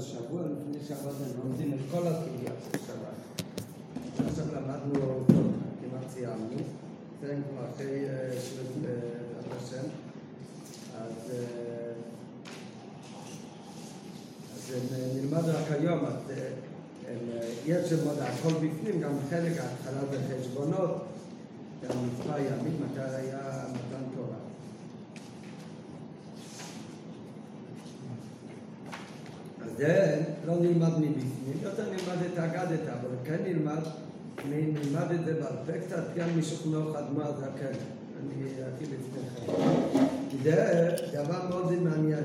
על שבוע, לפני שבת הם לומדים את כל הסוגיה של שבת. עכשיו למדנו, כמעט סיימנו, זה כבר אחרי שירות בעזרת השם. אז, אז נלמד רק היום, אז יש ללמוד הכל בפנים, גם חלק, ההתחלה זה חשבונות, גם מצווה ימית, מתי היה מתן תורה. זה לא נלמד מבפנים, יותר נלמד את האגדתא, אבל כן נלמד, נלמד את זה בעל פה קצת, גם משכנוע חדמה הזקן. אני אתחיל לפניכם. כי זה דבר מאוד מעניין.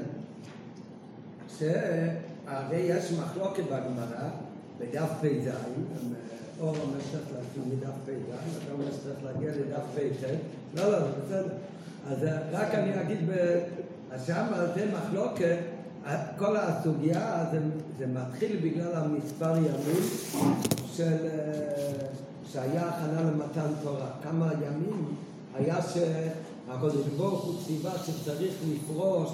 שהרי יש מחלוקת בגמרא, בדף פ"ז, אור אומר שצריך להתחיל מדף פ"ז, אתה אומר שצריך להגיע לדף פ"ט, לא, לא, זה בסדר. אז רק אני אגיד, שם זה מחלוקת כל הסוגיה זה, זה מתחיל בגלל המספר ימים של, שהיה הכנה למתן תורה. כמה ימים היה שהקדוש ברוך הוא ציווה שצריך לפרוש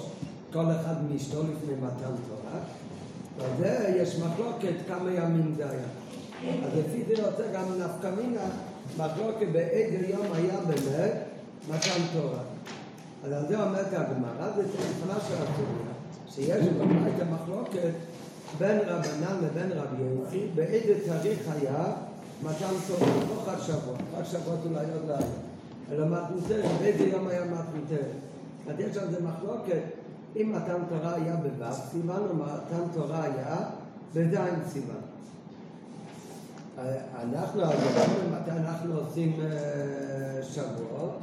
כל אחד מאשתו לפני מתן תורה. וזה יש מחלוקת כמה ימים זה היה. אז לפי זה רוצה גם נפקא מינה מחלוקת באיזה יום היה באמת מתן תורה. אז על זה אומרת הגמרא, זה תחנה של הסוגיה. שיש בבית המחלוקת בין רבנן לבין רבי יוסי באיזה תאריך היה מתן תורה, לא חג שבוע, חג שבועות אולי עוד לא היה, אלא מתנתר, באיזה יום היה מתנתר. אז יש על זה מחלוקת, אם מתן תורה היה בו' סיוון או מתן תורה היה בז' סיוון. אנחנו, מתי אנחנו עושים שבועות?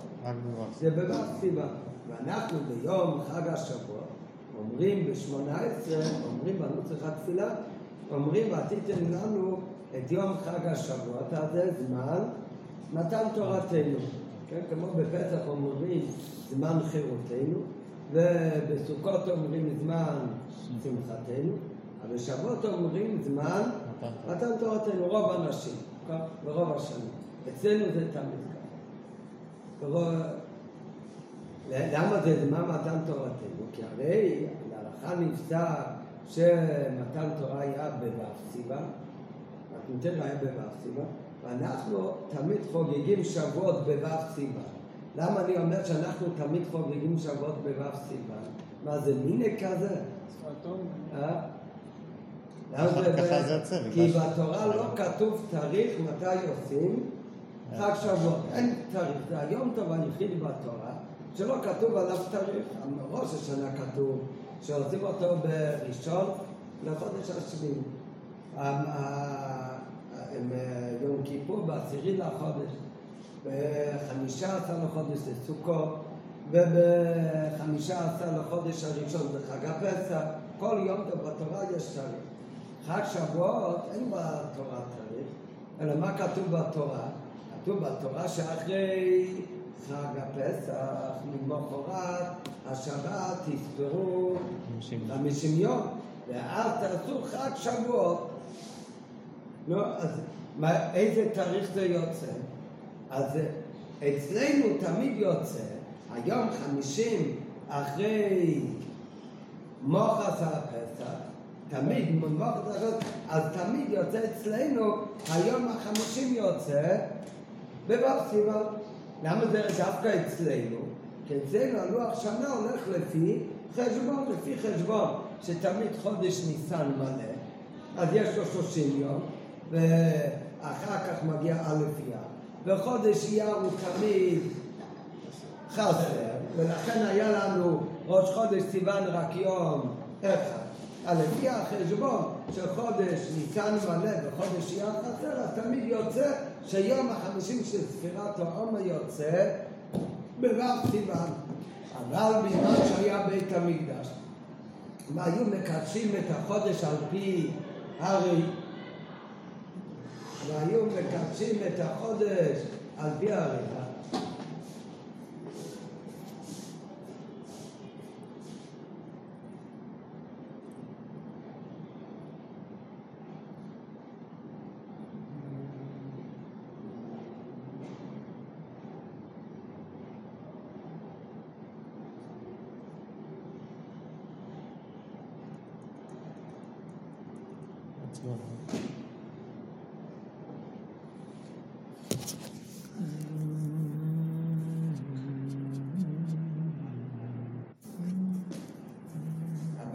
זה בו' סיוון. ואנחנו ביום חג השבועות אומרים בשמונה עשרה, אומרים בנוסח התפילה, אומרים ועתיתם לנו את יום חג השבועות הזה זמן מתן תורתנו. כן, כמו בפסח אומרים זמן חירותנו, ובסוכות אומרים זמן שמחתנו, אבל בשבועות אומרים זמן מתן תורתנו, רוב האנשים, ברוב השנים. אצלנו זה תמיד ככה. למה זה זמן מתן תורתנו? כי הרי להלכה נפסק שמתן תורה היה בו' סיבה, מתנתר היה בו' סיבה, ואנחנו תמיד חוגגים שבועות בו' סיבה. למה אני אומר שאנחנו תמיד חוגגים שבועות בו' סיבה? מה זה מיני כזה? כי בתורה לא כתוב תאריך מתי עושים חג שבועות, אין תאריך, זה היום טוב היחיד בתורה שלא כתוב עליו תאריך, ראש השנה כתוב שעושים אותו בראשון לחודש השביעי. יום כיפור בעשירי לחודש, בחמישה עשר לחודש זה סוכות, ובחמישה עשר לחודש הראשון זה חג הפסח, כל יום בתורה יש תאריך. חג שבועות אין בתורה תאריך, אלא מה כתוב בתורה? כתוב בתורה שאחרי חג הפסח, למחרת השבת תספרו חמישים יום, ואז תעשו חג שבועות. נו, אז מה, איזה תאריך זה יוצא? אז אצלנו תמיד יוצא, היום חמישים אחרי מוחס הפסח, תמיד מוחס הפסח, אז תמיד יוצא אצלנו, היום החמישים יוצא בבב סיבל. למה זה דווקא אצלנו? כי אצלנו הלוח שנה הולך לפי חשבון, לפי חשבון שתמיד חודש ניסן מלא, אז יש לו 30 יום, ואחר כך מגיע א' אייר, וחודש אייר הוא תמיד חסר, ולכן היה לנו ראש חודש סיוון רק יום אחד. על לפי החשבון של חודש ניסן מלא וחודש אייר חסר, אז תמיד יוצא שיום החמישים של ספירת העומר יוצא בו' סיוון. אבל בזמן שהיה בית המקדש, והיו מקדשים את החודש על פי הרי, והיו מקדשים את החודש על פי הרי,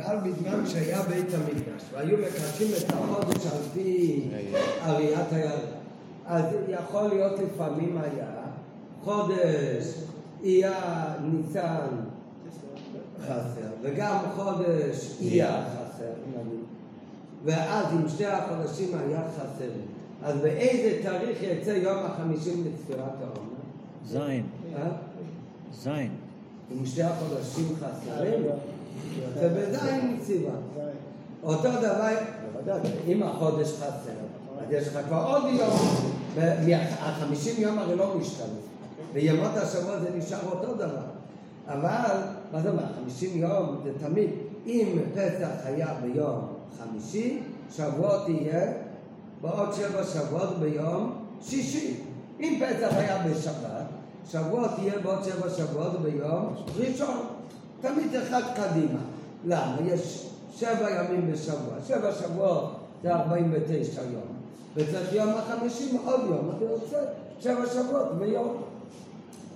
אבל בזמן שהיה בית המקדש והיו מקדשים את החודש על פי עליית הירח אז יכול להיות לפעמים היה חודש אייר ניסן חסר וגם חודש אייר חסר ואז אם שתי החודשים היה חסר. אז באיזה תאריך יצא יום החמישים לספירת העומר? זין, אה? זין. אם שתי החודשים חסרים? זה בזין סיוון אותו דבר, אם החודש חסר, אז יש לך כבר עוד יום, החמישים יום הרי לא משתנה, וימות השבוע זה נשאר אותו דבר, אבל, מה זה אומר, חמישים יום זה תמיד, אם פסח היה ביום חמישי, שבועות יהיה בעוד שבע שבועות ביום שישי. אם פסח היה בשבת, שבועות יהיה בעוד שבע שבועות ביום ראשון. תמיד אחד קדימה. למה? יש שבע ימים בשבוע. שבע שבועות זה ארבעים ותשע יום. וצריך יום החמישים עוד יום, אז יוצא שבע שבועות ביום.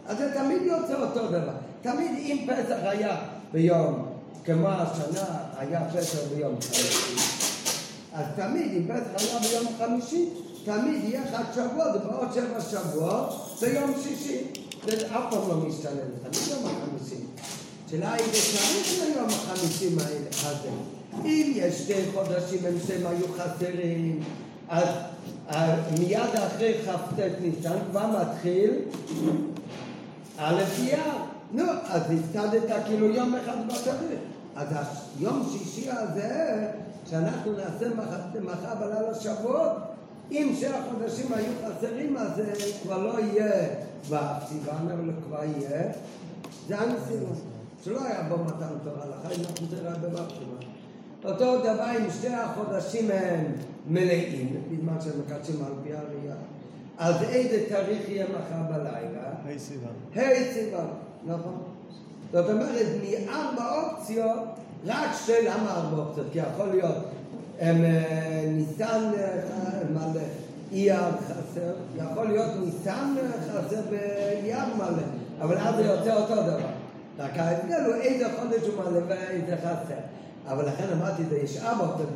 אז זה תמיד יוצא אותו דבר. תמיד אם פסח היה ביום, כמו השנה היה פסח ביום חמישי, אז תמיד אם פסח היה ביום חמישי, תמיד יהיה חג שבוע, זה בעוד שבע שבועות, ביום שישי. זה אף פעם לא משתנה, זה יום החמישי. השאלה היא, זה צריך ליום החמישים האלה, הזה. אם יש שתי חודשים הם שהם היו חסרים, אז מיד אחרי כ"ט ניסן כבר מתחיל א' אייר. נו, אז הפסדת כאילו יום אחד בתאריך. אז היום שישי הזה, שאנחנו נעשה מחר, בלילה שבועות, אם שהחודשים היו חסרים, אז זה כבר לא יהיה בסיוון, אבל כבר יהיה זה הנסיבות. שלא היה בו מתן תורה, לכן אנחנו תראה בבקשמה. אותו דבר אם שתי החודשים הם מלאים, בזמן שהם מקדשים על פי הראייה, אז איזה תאריך יהיה מחר בלילה? היי סיוון. ה' סיוון, נכון. זאת אומרת, מארבע אופציות, רק שתי, למה ארבע אופציות? כי יכול להיות הם, אה, ניסן אה, מלא, אייר חסר, יכול להיות ניסן אה, חסר ואייר מלא, אבל אז זה יוצא אותו דבר. רק ההבדל הוא איזה חודש הוא מלא ואיזה חסר. אבל לכן אמרתי, זה יש ארבע אופציות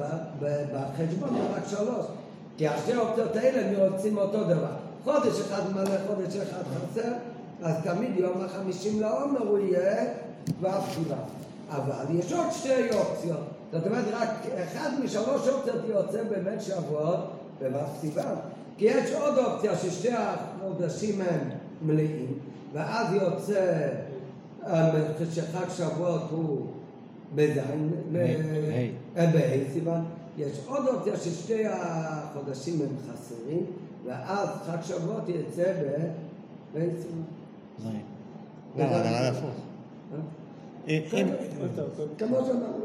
בחשבון, רק שלוש. כי השתי האופציות האלה הם יוצאים אותו דבר. חודש אחד מלא, חודש אחד חסר, אז תמיד יום החמישים לעומר הוא יהיה והבחירה. אבל יש עוד שתי אופציות. זאת אומרת, רק אחד משלוש אופציות יוצא באמת שבועות ובסיבה. כי יש עוד אופציה ששתי החודשים הם מלאים, ואז יוצא אה, שחג שבועות הוא בזין, בה'. אה, בה' סיוון. יש עוד אופציה ששתי החודשים הם חסרים, ואז חג שבועות יצא בה' סיוון. לא, לי הפוך. אה? אם- כמו שאמרנו.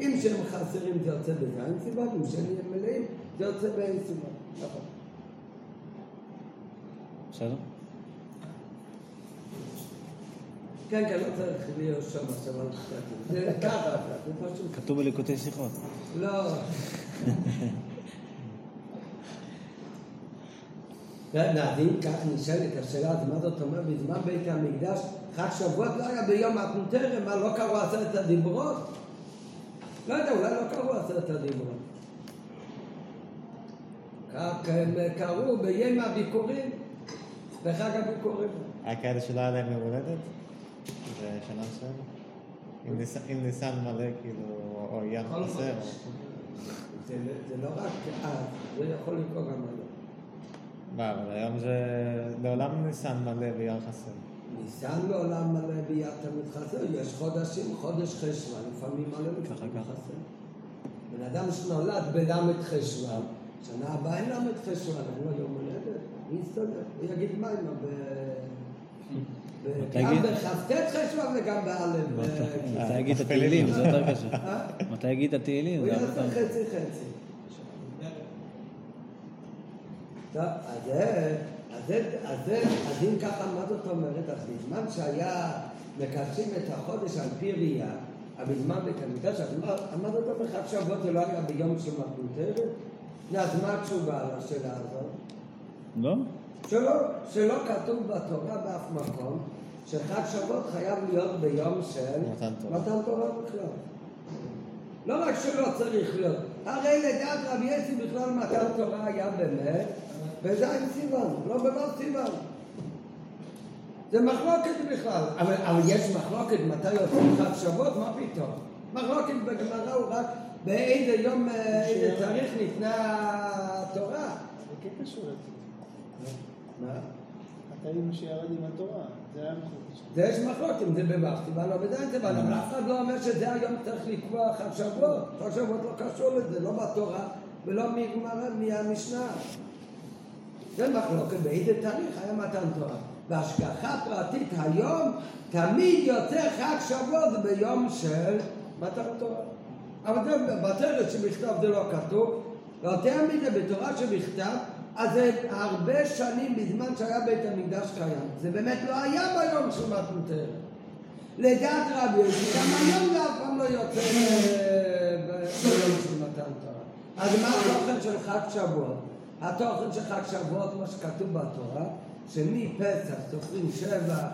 אם שהם חסרים זה יוצא בזין סיבה, אם שהם מלאים זה יוצא באין סיבה. נכון. בסדר? כן, כן, לא צריך להיות שם עכשיו על. זה ככה, זה פשוט. כתוב בליקוטי שיחות. לא. נבין, ככה נשאלת השאלה, אז מה זאת אומרת, בזמן בית המקדש, חג שבועות לא היה ביום מתנותרם, מה, לא קראו עשרת הדיברות? לא יודע, אולי לא קראו עשרת הדיברות. הם קראו בימי הביקורים, בחג הביקורים. היה כאלה שלא היה להם יום הולדת? זה שנה מסוימת? אם ניס- אם ניסן מלא, כאילו, או ים חסר. חודש. זה זה לא רק אז, זה יכול לקרות גם היום. מה, אבל היום זה לעולם ניסן מלא וים חסר. ניסן לעולם מלא ביד תמיד חסר, יש חודשים, חודש חשוון, לפעמים מלא ככה, לפעמים ככה. חסר. בן אדם שנולד בל"ד חשוון, שנה הבאה אין ל"ד חשוון, אין לו יום הולדת, מי יסתדר? הוא יגיד מה עם ב... גם? בכ"ט חשוון וגם באלף. מתי יגיד את התהילים? זה יותר קשה. אה? מתי יגיד התהילים? הוא יעשה. חצי חצי. טוב, אז זה, אז זה, אז זה, אז אם ככה, מה זאת אומרת? אז בזמן שהיה מקדשים את החודש על פי ראייה, בזמן בית המקדש, אז מה מה זאת אומרת חג שבועות זה לא היה ביום של מתנותרת? אז מה התשובה על השאלה הזאת? לא? שלא, שלא כתוב בתורה באף מקום שחג שבועות חייב להיות ביום של מתן תורה. מתן תורה בכלל. לא רק שלא צריך להיות, הרי לדעת רבי יצי בכלל מתן תורה היה באמת בז' סיוון, לא בלא סיוון. זה מחלוקת בכלל, אבל, אבל יש מחלוקת מתי יוצאים חג שבועות, מה פתאום? מחלוקת בגמרא הוא רק באיזה יום, אה, איזה תאריך ניתנה התורה. זה כן קשור לזה. מה? מתי שירד עם התורה? זה היה מחלוקת שלו. זה יש מחלוקת אם זה בבח סיוון או בזין סיוון, אבל אף אחד לא אומר שזה היום צריך לקבוע חג שבועות. חג שבועות לא קשור לזה, לא בתורה ולא מהמשנה. זה מחלוקת באיזה תאריך היה מתן תורה. בהשגחה פרטית היום תמיד יוצא חג שבועות ביום של מתן תורה. אבל זה בתרת שבכתב זה לא כתוב, ויותר מזה בתורה שבכתב, אז זה הרבה שנים בזמן שהיה בית המקדש קיים. זה באמת לא היה ביום של מתן תורה. לדעת רבי יוסי, גם היום זה אף פעם לא יוצא אה, ביום של מתן תורה. אז מה התוכן של חג שבועות? התוכן של חג שבועות, מה שכתוב בתורה, שמפסח סופרים שבע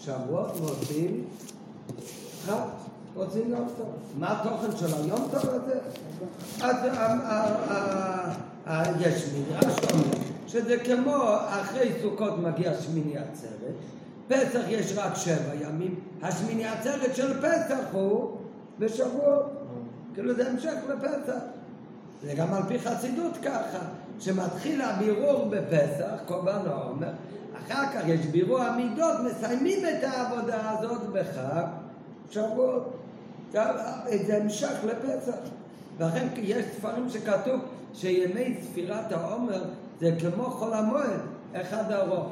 שבועות ועושים חג, רוצים יום טוב. מה התוכן של היום טוב הזה? אז אה, אה, אה, יש מדרש שאומר שזה כמו אחרי סוכות מגיע שמיני עצרת, פסח יש רק שבע ימים, השמיני עצרת של פסח הוא בשבועות, כאילו זה המשך לפסח. זה גם על פי חסידות ככה, שמתחיל הבירור בפסח, קורבן העומר, אחר כך יש בירור המידות, מסיימים את העבודה הזאת בחג שבועות. זה המשך לפסח. ולכן יש ספרים שכתוב שימי ספירת העומר זה כמו חול המועד, אחד ארוך.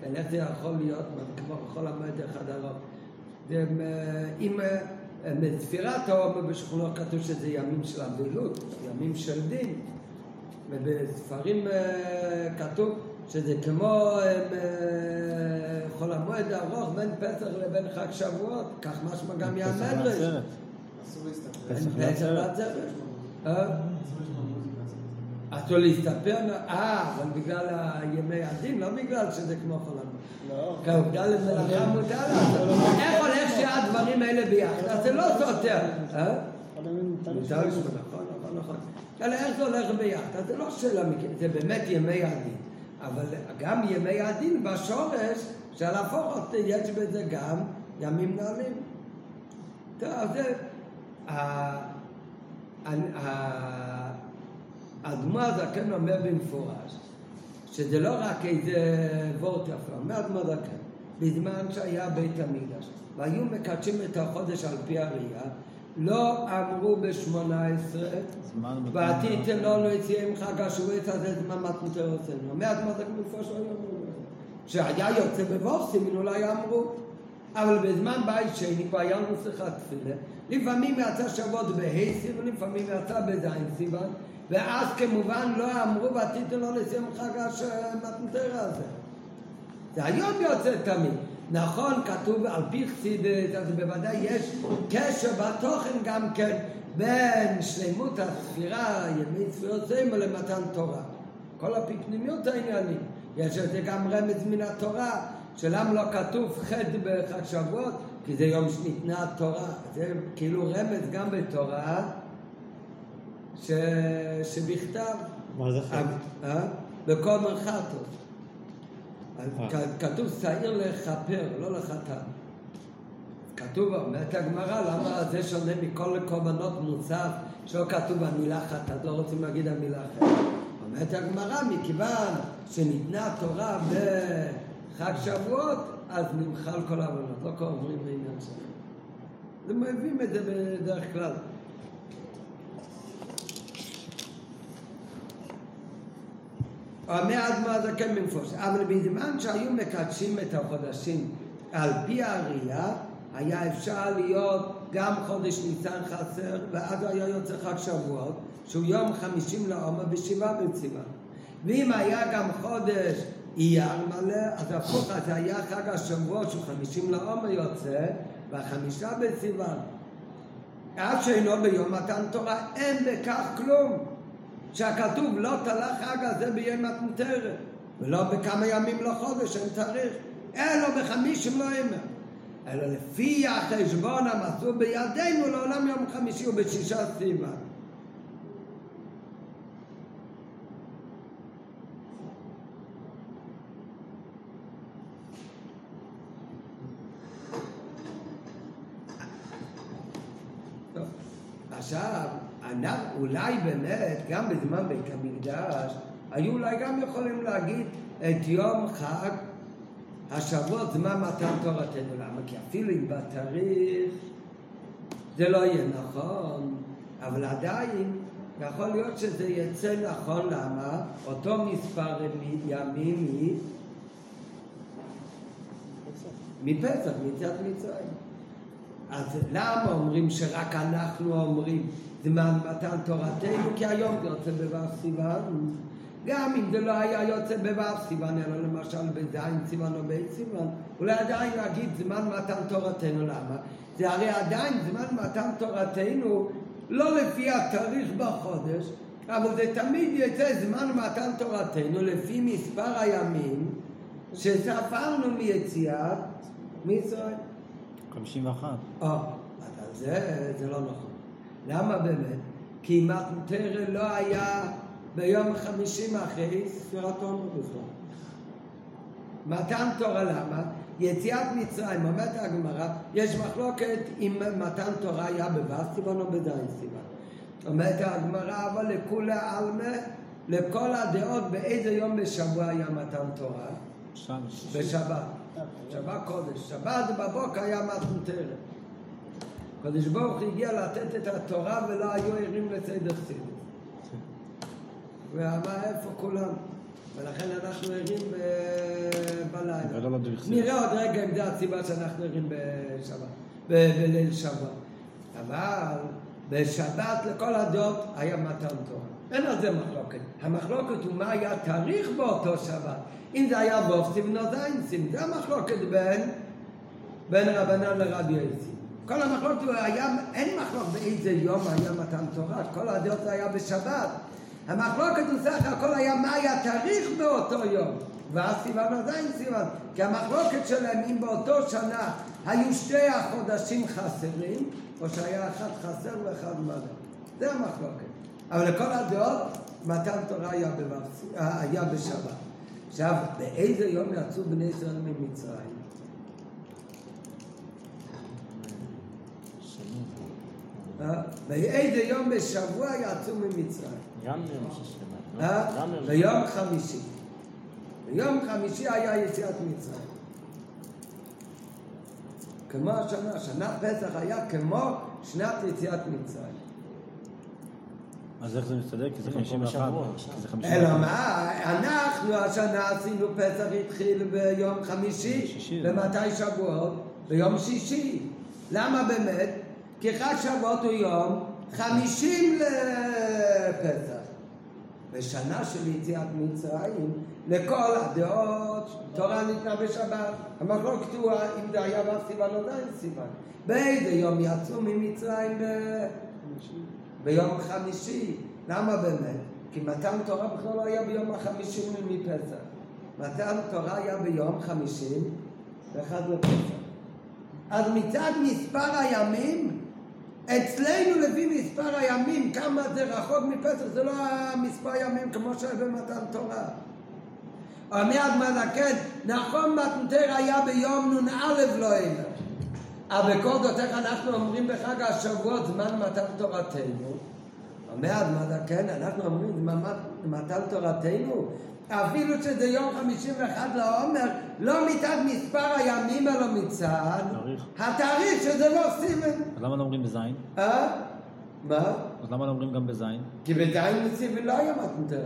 כן, איך זה יכול להיות כמו חול המועד אחד ארוך? זה, אה, אם אה, בספירת העומר בשכונות כתוב שזה ימים של אבילות, ימים של דין, ובספרים אה, כתוב שזה כמו אה, אה, חול המועד הארוך בין פסח לבין חג שבועות, כך משמע גם פסח יעמד לעצרת. אסור להסתכל. פסח לעצרת. אסור להסתפר, אה, אבל בגלל ימי הדין, לא בגלל שזה כמו חול כעובדה למלאכה מותר לעשות. איך הולך שהדברים האלה ביחד? זה לא סותר. אה? מותר נכון, נכון, נכון. איך זה הולך ביחד? זה לא שאלה, מכיר- זה באמת ימי הדין. אבל גם ימי הדין בשורש של הפוחות יש בזה גם ימים נעלים. טוב, זה... ה- ה- ה- האדמו"ר הזקן אומר במפורש שזה לא רק איזה וורט יפה, אומר אדמו"ר הזקן, בזמן שהיה בית המקדש והיו מקדשים את החודש על פי הראייה, לא אמרו בשמונה עשרה ועתיתם לו לא יצא עם חג השבועית הזה זמן מתמותר עושים. אומר אדמו"ר הזקן במפורש לא אמרו. כשהיה יוצא בוורסים אולי אמרו אבל בזמן בית שני כבר היה לנו שיחת תפילה. לפעמים יצא שבועות בה' סיוון, לפעמים יצא בז' סיוון, ואז כמובן לא אמרו ותיתן לו לסיום חג המתנתר הזה. זה היום יוצא תמיד. נכון, כתוב על פי חסידת, אז בוודאי יש קשר בתוכן גם כן בין שלמות הספירה, ימי ספירות זמר למתן תורה. כל פנימיות העניינים. יש לזה גם רמז מן התורה, שלמה לא כתוב ח' בחג שבועות? כי זה יום שניתנה התורה. זה כאילו רמז גם בתורה ש... שבכתב. מה זה חטא? אה? בכל מרחטות. אז אה. כתוב שעיר לכפר, לא לחתן. כתוב, אומרת הגמרא, למה זה שונה מכל קורבנות מוסף שלא כתוב המילה חטאת, לא רוצים להגיד המילה אחרת. אומרת הגמרא, מכיוון שניתנה התורה בחג שבועות, אז נמחל כל העוונות, לא כל עוברים בעניין שלהם. זה מביאים את זה בדרך כלל. אומר האדמו"ר הזקן במפורש, אבל בזמן שהיו מקדשים את החודשים על פי הראייה, היה אפשר להיות גם חודש ניסן חסר, ואז היה יוצא חג שבועות, שהוא יום חמישים לעומר בשבעה בסיוון. ואם היה גם חודש אייר מלא, אז הפוך, אז היה חג השבועות שהוא חמישים לעומר יוצא, והחמישה בסיוון. אף שאינו ביום מתן תורה, אין בכך כלום. שהכתוב לא תלה חג הזה ביום מתנתרת, ולא בכמה ימים לחודש, אין תאריך, אלא בחמישים לא אמר. אלא לפי החשבון המסור בידינו לעולם יום חמישי ובשישה סיבה. טוב, עכשיו, אנחנו אולי באמת, גם בזמן בית המקדש, היו אולי גם יכולים להגיד את יום חג השבוע זמן מתן תורתנו. למה? כי אפילו אם בתאריך זה לא יהיה נכון, אבל עדיין יכול להיות שזה יצא נכון, למה? אותו מספר ימים היא מפסח, מיציאת מצרים. אז למה אומרים שרק אנחנו אומרים זמן מתן תורתנו? כי היום זה יוצא בו' סיוון. גם אם זה לא היה יוצא בו' סיוון, אלא למשל בז' סיוון או ב' סיוון, אולי עדיין להגיד זמן מתן תורתנו. למה? זה הרי עדיין זמן מתן תורתנו לא לפי התאריך בחודש, אבל זה תמיד יצא זמן מתן תורתנו לפי מספר הימים שספרנו מיציאת מצרים. 51. או, אבל זה, זה לא נכון. למה באמת? כי מתנתר לא היה ביום חמישים אחרי ספירת עומר בכלל. מתן תורה למה? יציאת מצרים, אומרת הגמרא, יש מחלוקת אם מתן תורה היה בו' סיבון או בז' סיבון. אומרת הגמרא, אבל לכולי עלמא, לכל הדעות באיזה יום בשבוע היה מתן תורה? שבת. בשבת. שבת קודש. שבת בבוקר היה מתנתרת. הקדוש ברוך הוא הגיע לתת את התורה ולא היו ערים לסדר סידר. ואמר איפה כולם? ולכן אנחנו ערים ב- בלילה. בכלל. נראה עוד רגע אם זה הסיבה שאנחנו ערים בשבת, בליל שבת. אבל בשבת לכל הדעות היה מתן תורה. אין על זה מחלוקת. המחלוקת הוא מה היה תאריך באותו שבת. אם זה היה וובסים או זיינסים, זה המחלוקת בין, בין רבנן לרבי יוסי. כל המחלוקת הוא היה, אין מחלוקת באיזה יום היה מתן תורה, כל הדעות היה בשבת. המחלוקת הוא סך הכל היה מה היה תאריך באותו יום. ואז סיוון עדיין סיוון. כי המחלוקת שלהם אם באותו שנה היו שתי החודשים חסרים, או שהיה אחד חסר ואחד מלא. זה המחלוקת. אבל לכל הדעות מתן תורה היה, בבס... היה בשבת. עכשיו, באיזה יום יצאו בני ישראל ממצרים? אה? באיזה יום בשבוע יצאו ממצרים? גם יום שישי. אה? ביום חמישי. ביום חמישי היה יציאת מצרים. כמו השנה, שנת פסח היה כמו שנת יציאת מצרים. אז איך זה מסתדר? כי זה 51. בשבוע. כי זה 51. אלא מה, אנחנו השנה עשינו פסח התחיל ביום חמישי. ומתי שבועות? ביום שישי. למה באמת? חג שבועות הוא יום חמישים לפסח. בשנה של יציאת מצרים, לכל הדעות, תורה ניתנה בשבת. המחלוקת הוא אם זה היה בסיוון או עדיין סיוון. באיזה יום יצאו ממצרים ב... ביום חמישי. למה באמת? כי מתן תורה בכלל לא היה ביום החמישים מפסח. מתן תורה היה ביום חמישים ואחד לפסח. אז מצד מספר הימים, אצלנו לפי מספר הימים, כמה זה רחוק מפסח, זה לא המספר ימים כמו שהיה במתן תורה. אומר אדמן כן, נכון מתנתר היה ביום נ"א לא אלא. אבל בכל זאת איך אנחנו אומרים בחג השבועות זמן מתן תורתנו? אומר אדמן כן, אנחנו אומרים זמן מתן תורתנו, אפילו שזה יום חמישים ואחד לעומר, לא מצד מספר הימים אלא מצד תאריך. התאריך שזה לא סימן. אז למה לא אומרים בזין? אה? מה? אז למה לא אומרים גם בזין? כי בזין וסימן לא היה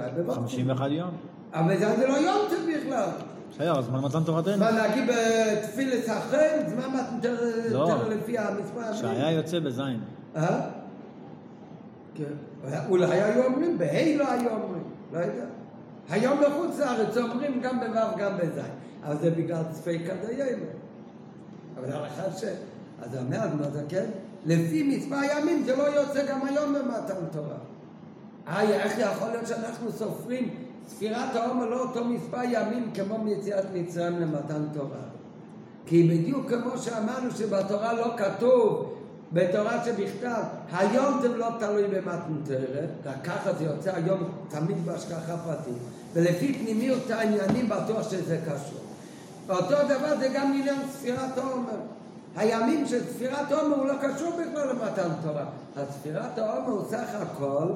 היה בבוקר. 51 יום. אבל בזין זה לא יום טוב בכלל. בסדר, אז זמן מתן תורתנו. מה, להגיד בתפילת החל, זמן מתנתר לא. יותר לפי המספר הימים? שהיה יוצא בזין. אה? כן. אולי היו אומרים, בה' לא היו אומרים, לא יודע. היום בחוץ לארץ אומרים גם בו' גם בז', אבל זה בגלל ספיקה דיינו. אבל הלכה ש... אז אומר אדמת כן? לפי מספר ימים זה לא יוצא גם היום במתן תורה. אה, איך יכול להיות שאנחנו סופרים ספירת העומר לא אותו מספר ימים כמו מיציאת מצרים למתן תורה? כי בדיוק כמו שאמרנו שבתורה לא כתוב, בתורה שבכתב, היום זה לא תלוי במתנתרת, רק ככה זה יוצא היום תמיד בהשגחה פרטית, ולפי פנימיות העניינים בטוח שזה קשור. ואותו דבר זה גם עניין ספירת העומר. הימים של ספירת העומר הוא לא קשור בכלל למתן תורה. הספירת העומר הוא סך הכל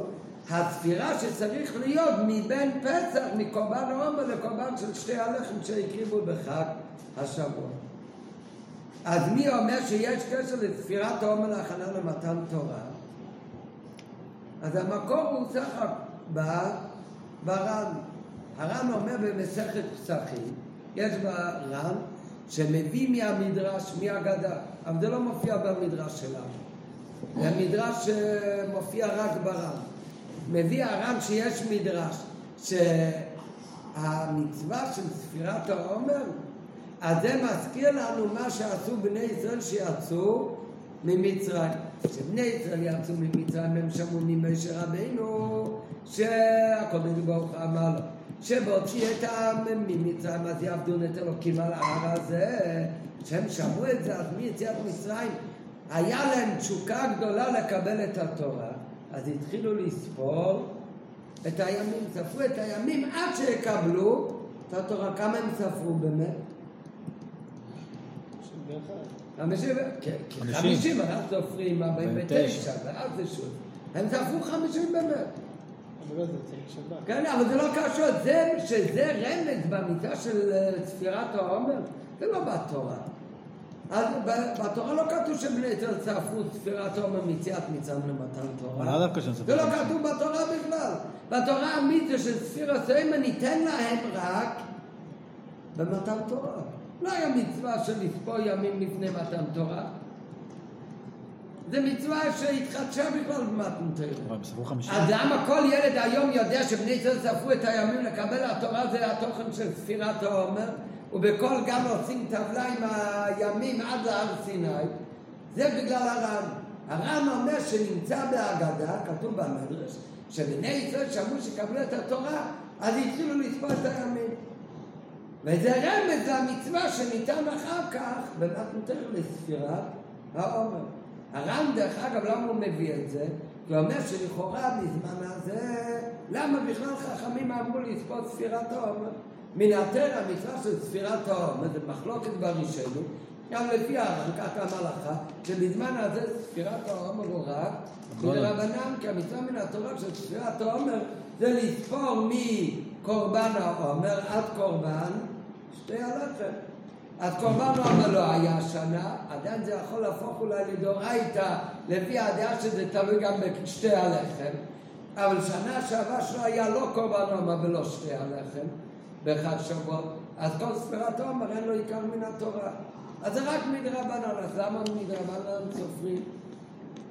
הספירה שצריך להיות מבין פסח, מקורבן העומר לקורבן של שתי הלחם שהקריבו בחג השבוע. אז מי אומר שיש קשר לספירת העומר להכנה למתן תורה? אז המקור הוא סך בר"ן. הר"ן אומר במסכת פסחים, יש בר"ן שמביא מהמדרש, מהגדה, אבל זה לא מופיע במדרש שלנו. זה המדרש שמופיע רק בר"ן. מביא הר"ן שיש מדרש שהמצווה של ספירת העומר אז זה מזכיר לנו מה שעשו בני ישראל שיצאו ממצרים. כשבני ישראל יצאו ממצרים הם שמעו ממשה רבינו שהקודש ברוך אמר לו שבהוציא את העם ממצרים אז יעבדו נטל אלוקים על ההר הזה כשהם שמעו את זה אז מיציאת מצרים היה להם תשוקה גדולה לקבל את התורה אז התחילו לספור את הימים, ספרו את הימים עד שיקבלו את התורה. כמה הם ספרו באמת? חמישים, כן, כן, חמישים, אנחנו סופרים ארבעים ותשע, ואז זה שוב. הם ספרו חמישים באמת. כן, אבל זה לא קשור, זה שזה רמז במיטה של אה, ספירת העומר, זה לא בתורה. אז בתורה לא כתוב שבני ישראל צרפו ספירת עומר מיציאת מצרים למתן תורה. זה לא כתוב בתורה בכלל. בתורה המיתוס של ספירת עומר ניתן להם רק במתן תורה. לא היה מצווה של לספור ימים לפני מתן תורה. זה מצווה שהתחדשה בכלל במתן תורה. אז למה כל ילד היום יודע שבני ישראל ספרו את הימים לקבל התורה זה התוכן של ספירת העומר? ובכל גן עושים טבלה עם הימים עד להר סיני, זה בגלל הר"ן. הר"ן אומר שנמצא בהגדה, כתוב במדרש, שבני ישראל שמעו שקבלו את התורה, אז התחילו לספור את הימים. וזה רמז למצווה שניתן אחר כך במתנתר לספירת העומר. הר"ן, דרך אגב, למה הוא מביא את זה? כי הוא אומר שלכאורה בזמן הזה, למה בכלל חכמים אמרו לספור ספירת העומר? מן התר המצווה של ספירת העומר, זה מחלוקת בראשנו, גם לפי הר"ן, ככה המלאכה, שבזמן הזה ספירת העומר הוא רק מרבנן, כי המצווה מן התורה של ספירת העומר זה לספור מקורבן העומר עד קורבן שתי הלחם. אז קורבן העומר לא היה השנה, עדיין זה יכול להפוך אולי לדאורייתא, לפי הדעה שזה תלוי גם בשתי הלחם, אבל שנה שעברה שלא היה לא קורבן העומר ולא שתי הלחם. בחג שבועות, אז כל ספירת עומר אין לו עיקר מן התורה. אז זה רק מדרבנן, אז למה מדרבנן סופרים?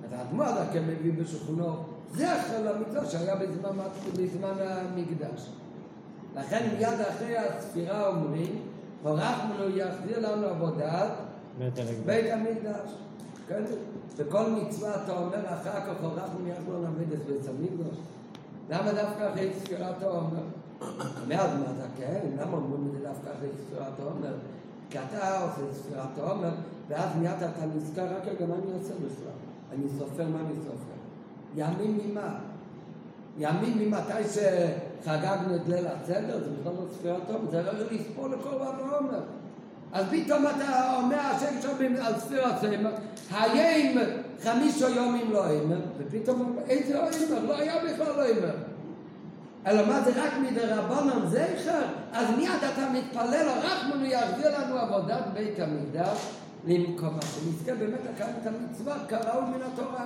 אז האדמו"ר דקה מביא בשכונו זכר למצווה שהיה בזמן, בזמן המקדש. לכן מיד אחרי הספירה אומרים, הורחנו יחזיר לנו עבודת בית המקדש. כן? בכל מצווה אתה אומר אחר כך הורחנו יחזיר לנו עבודת בית המקדש. למה דווקא אחרי ספירת העומר? מאז מה אתה כן? למה אומרים את זה דווקא אחרי ספירת העומר? כי אתה עושה ספירת העומר, ואז מיד אתה נזכר רק רגע מה אני עושה בכלל. אני סופר מה אני סופר. ימים ממה? ימים ממתי שחגגנו את ליל הסדר, זה בכלל לא ספירת העומר, זה לא לספור לקורבן העומר. אז פתאום אתה אומר, השם שומעים על ספירת העומר, האם חמישו יומים לא אימר, ופתאום איזה לא אימר? לא היה בכלל לא אימר. אלא מה זה רק מדרבנן זכר? אז מיד אתה מתפלל, רחמנו יחזיר לנו עבודת בית המקדש למקומה, שנזכה באמת לקיים את המצווה כראוי מן התורה.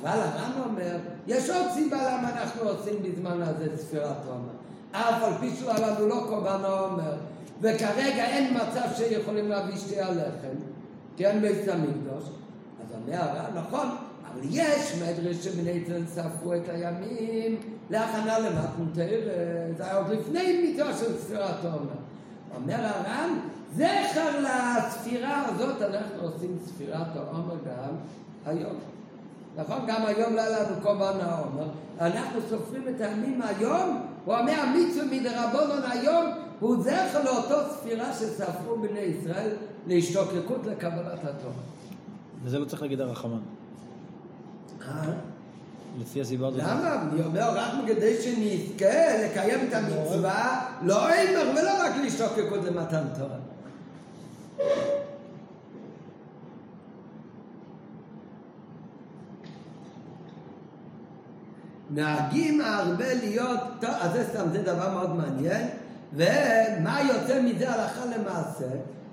אבל הר"ן אומר, יש עוד סיבה למה אנחנו עושים בזמן הזה ספירת עומר. אף על פי שהוא לנו לא קורבן העומר, וכרגע אין מצב שיכולים להביא שתי הלחם, כי אין בית המקדוש. אז אומר הר"ן, נכון, אבל יש מדרש שבני ישראל ספרו את הימים להכנה למתנתר, זה היה עוד לפני מיתו של ספירת העומר. אומר הר"ן, זכר לספירה הזאת אנחנו עושים ספירת העומר גם היום. נכון? גם היום לא היה לנו קורבן העומר. אנחנו סופרים את הימים היום, הוא אומר המצווה מדרבנון היום, הוא זכר לאותו ספירה שספרו בני ישראל להשתוקקות לקבלת התורה. וזה לא צריך להגיד הרחמן. אה? לפי הסיבה הזאת. למה? אני אומר רק כדי שנזכה לקיים את המצווה, לא אימר ולא רק להשתוקקות למתן תורה. נהגים הרבה להיות, טוב, אז זה סתם, זה דבר מאוד מעניין, ומה יוצא מזה הלכה למעשה?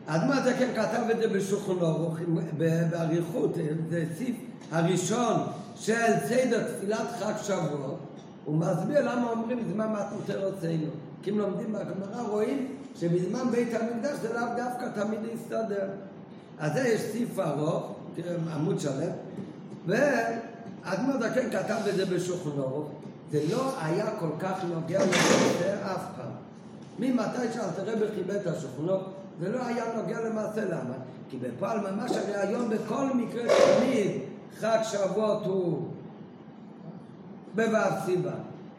האדמו"ר הזקן כתב את זה בשולחן ערוך, ב- באריכות, זה סעיף הראשון של סדר תפילת חג שבועות, הוא מסביר למה אומרים זמן מתנות ארצנו. כי אם לומדים בגמרא רואים שבזמן בית המקדש זה לאו דווקא תמיד יסתדר. אז זה יש סעיף ארוך, תראה, עמוד שלם, והאדמו"ר זקן כתב את זה ערוך. זה לא היה כל כך נוגע לזה אף פעם. ממתי שאלתר רבי חיבר את ערוך, זה לא היה נוגע למעשה, למה? כי בפועל ממש הרי היום בכל מקרה תמיד חג שבועות הוא בו' סיבה.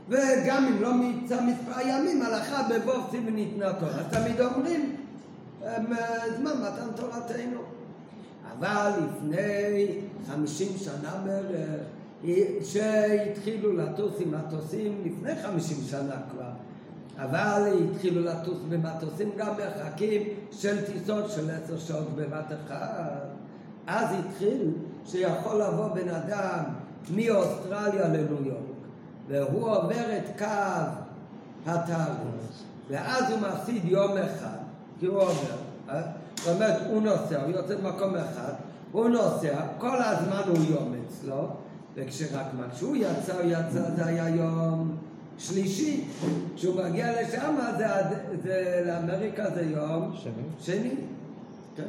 וגם אם לא מבצע מספר ימים, הלכה בו' סיבה ניתנה תורה. תמיד אומרים, "אמ, זמן מתן תורתנו. אבל לפני חמישים שנה בערך, שהתחילו לטוס עם מטוסים, לפני חמישים שנה כבר, אבל התחילו לטוס במטוסים גם מרחקים של טיסות של עשר שעות בבת אחת. אז התחיל שיכול לבוא בן אדם מאוסטרליה לניו יורק, והוא עובר את קו התאריך, ואז הוא מפסיד יום אחד, כי הוא עובר, אה? זאת אומרת, הוא נוסע, הוא יוצא במקום אחד, הוא נוסע, כל הזמן הוא יום אצלו, וכשרק מה, כשהוא יצא, הוא יצא, זה היה יום שלישי. כשהוא מגיע לשם, זה, זה, לאמריקה זה יום שני? שני. כן,